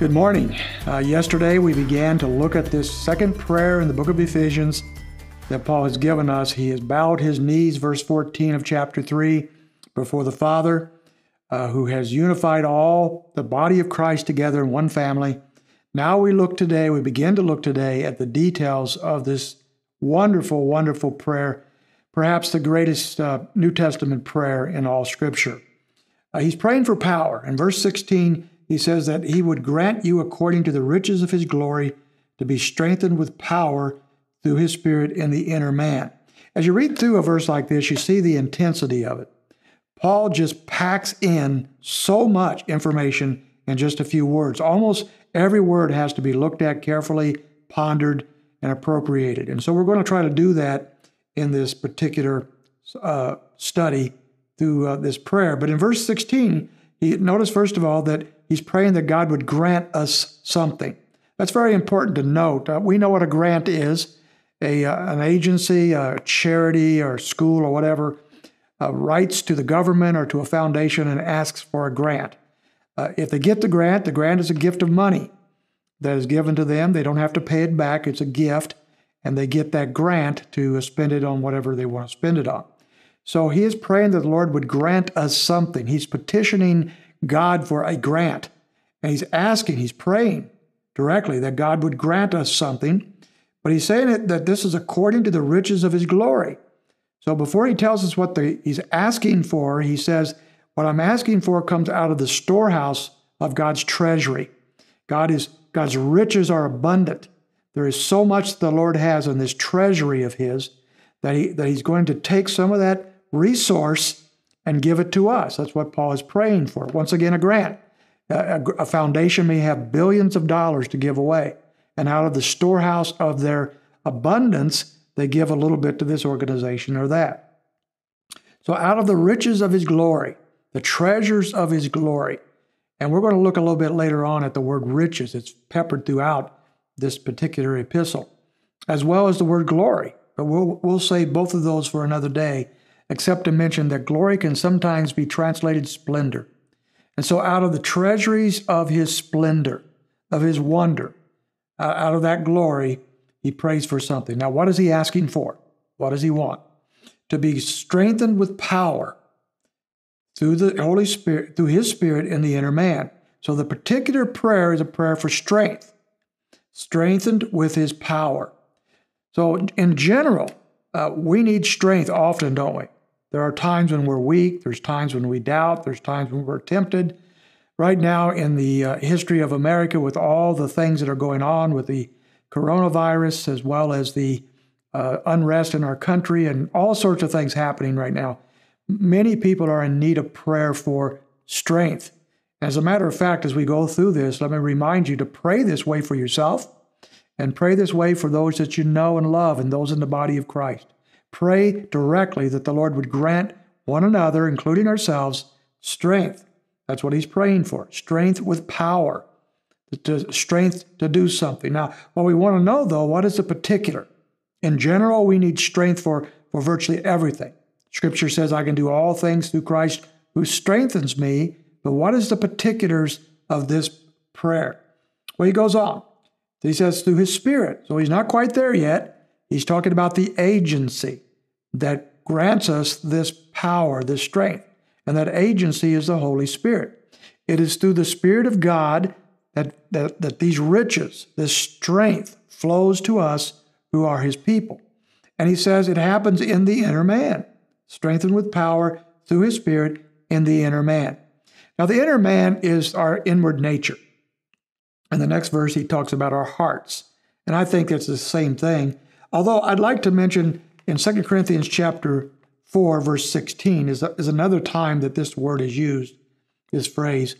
Good morning. Uh, yesterday we began to look at this second prayer in the book of Ephesians that Paul has given us. He has bowed his knees, verse 14 of chapter 3, before the Father, uh, who has unified all the body of Christ together in one family. Now we look today, we begin to look today at the details of this wonderful, wonderful prayer, perhaps the greatest uh, New Testament prayer in all Scripture. Uh, he's praying for power. In verse 16, he says that he would grant you according to the riches of his glory to be strengthened with power through his spirit in the inner man. As you read through a verse like this, you see the intensity of it. Paul just packs in so much information in just a few words. Almost every word has to be looked at carefully, pondered, and appropriated. And so we're going to try to do that in this particular uh, study through uh, this prayer. But in verse 16, he, notice first of all that he's praying that God would grant us something. That's very important to note. Uh, we know what a grant is a, uh, an agency, a charity, or school, or whatever uh, writes to the government or to a foundation and asks for a grant. Uh, if they get the grant, the grant is a gift of money that is given to them. They don't have to pay it back, it's a gift, and they get that grant to spend it on whatever they want to spend it on. So he is praying that the Lord would grant us something. He's petitioning God for a grant. And he's asking, he's praying directly that God would grant us something. But he's saying it, that this is according to the riches of his glory. So before he tells us what the, he's asking for, he says, What I'm asking for comes out of the storehouse of God's treasury. God is, God's riches are abundant. There is so much the Lord has in this treasury of his that, he, that he's going to take some of that resource and give it to us. That's what Paul is praying for. Once again, a grant. A, a, foundation may have billions of dollars to give away, and out of the storehouse of their abundance, they give a little bit to this organization or that. So, out of the riches of his glory, the treasures of his glory, and we're going to look a little bit later on at the word riches. It's peppered throughout this particular epistle, as well as the word glory. But we'll, we'll save both of those for another day except to mention that glory can sometimes be translated splendor. And so, out of the treasuries of his splendor, of his wonder, uh, out of that glory, he prays for something. Now, what is he asking for? What does he want? To be strengthened with power through the Holy Spirit, through his Spirit in the inner man. So, the particular prayer is a prayer for strength, strengthened with his power. So, in general, uh, we need strength often, don't we? There are times when we're weak, there's times when we doubt, there's times when we're tempted. Right now, in the uh, history of America, with all the things that are going on with the coronavirus, as well as the uh, unrest in our country, and all sorts of things happening right now, many people are in need of prayer for strength. As a matter of fact, as we go through this, let me remind you to pray this way for yourself and pray this way for those that you know and love and those in the body of Christ. Pray directly that the Lord would grant one another, including ourselves, strength. That's what he's praying for strength with power, to, strength to do something. Now, what we want to know, though, what is the particular? In general, we need strength for, for virtually everything. Scripture says, I can do all things through Christ who strengthens me. But what is the particulars of this prayer? Well, he goes on. He says, through his spirit. So he's not quite there yet. He's talking about the agency that grants us this power, this strength. And that agency is the Holy Spirit. It is through the Spirit of God that, that, that these riches, this strength flows to us who are His people. And He says it happens in the inner man, strengthened with power through His Spirit in the inner man. Now, the inner man is our inward nature. In the next verse, he talks about our hearts. And I think it's the same thing. Although I'd like to mention in 2 Corinthians chapter 4, verse 16, is, is another time that this word is used, this phrase.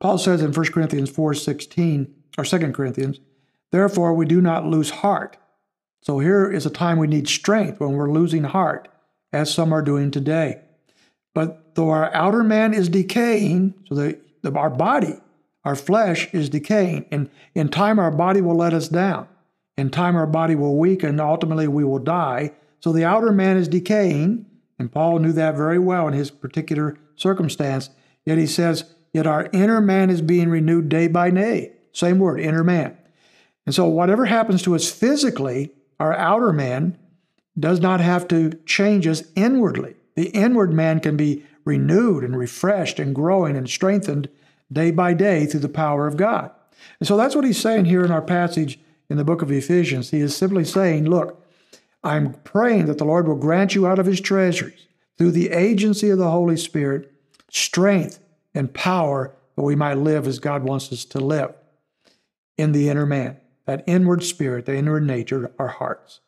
Paul says in 1 Corinthians 4, 16, or 2 Corinthians, therefore we do not lose heart. So here is a time we need strength when we're losing heart, as some are doing today. But though our outer man is decaying, so the, the, our body, our flesh is decaying, and in time our body will let us down. In time our body will weaken, ultimately we will die. So the outer man is decaying, and Paul knew that very well in his particular circumstance. Yet he says, Yet our inner man is being renewed day by day. Same word, inner man. And so, whatever happens to us physically, our outer man does not have to change us inwardly. The inward man can be renewed and refreshed and growing and strengthened day by day through the power of God. And so that's what he's saying here in our passage in the book of Ephesians. He is simply saying, Look, I'm praying that the Lord will grant you out of his treasuries, through the agency of the Holy Spirit, strength and power that we might live as God wants us to live in the inner man, that inward spirit, the inward nature, our hearts.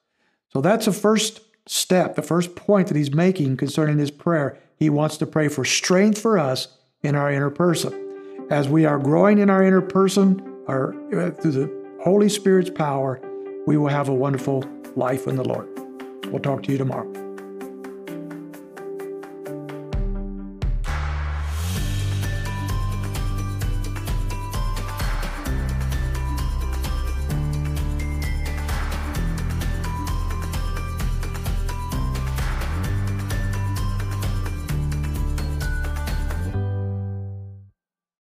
So that's the first step, the first point that he's making concerning his prayer. He wants to pray for strength for us in our inner person. As we are growing in our inner person, our, uh, through the Holy Spirit's power, we will have a wonderful life in the Lord. We'll talk to you tomorrow.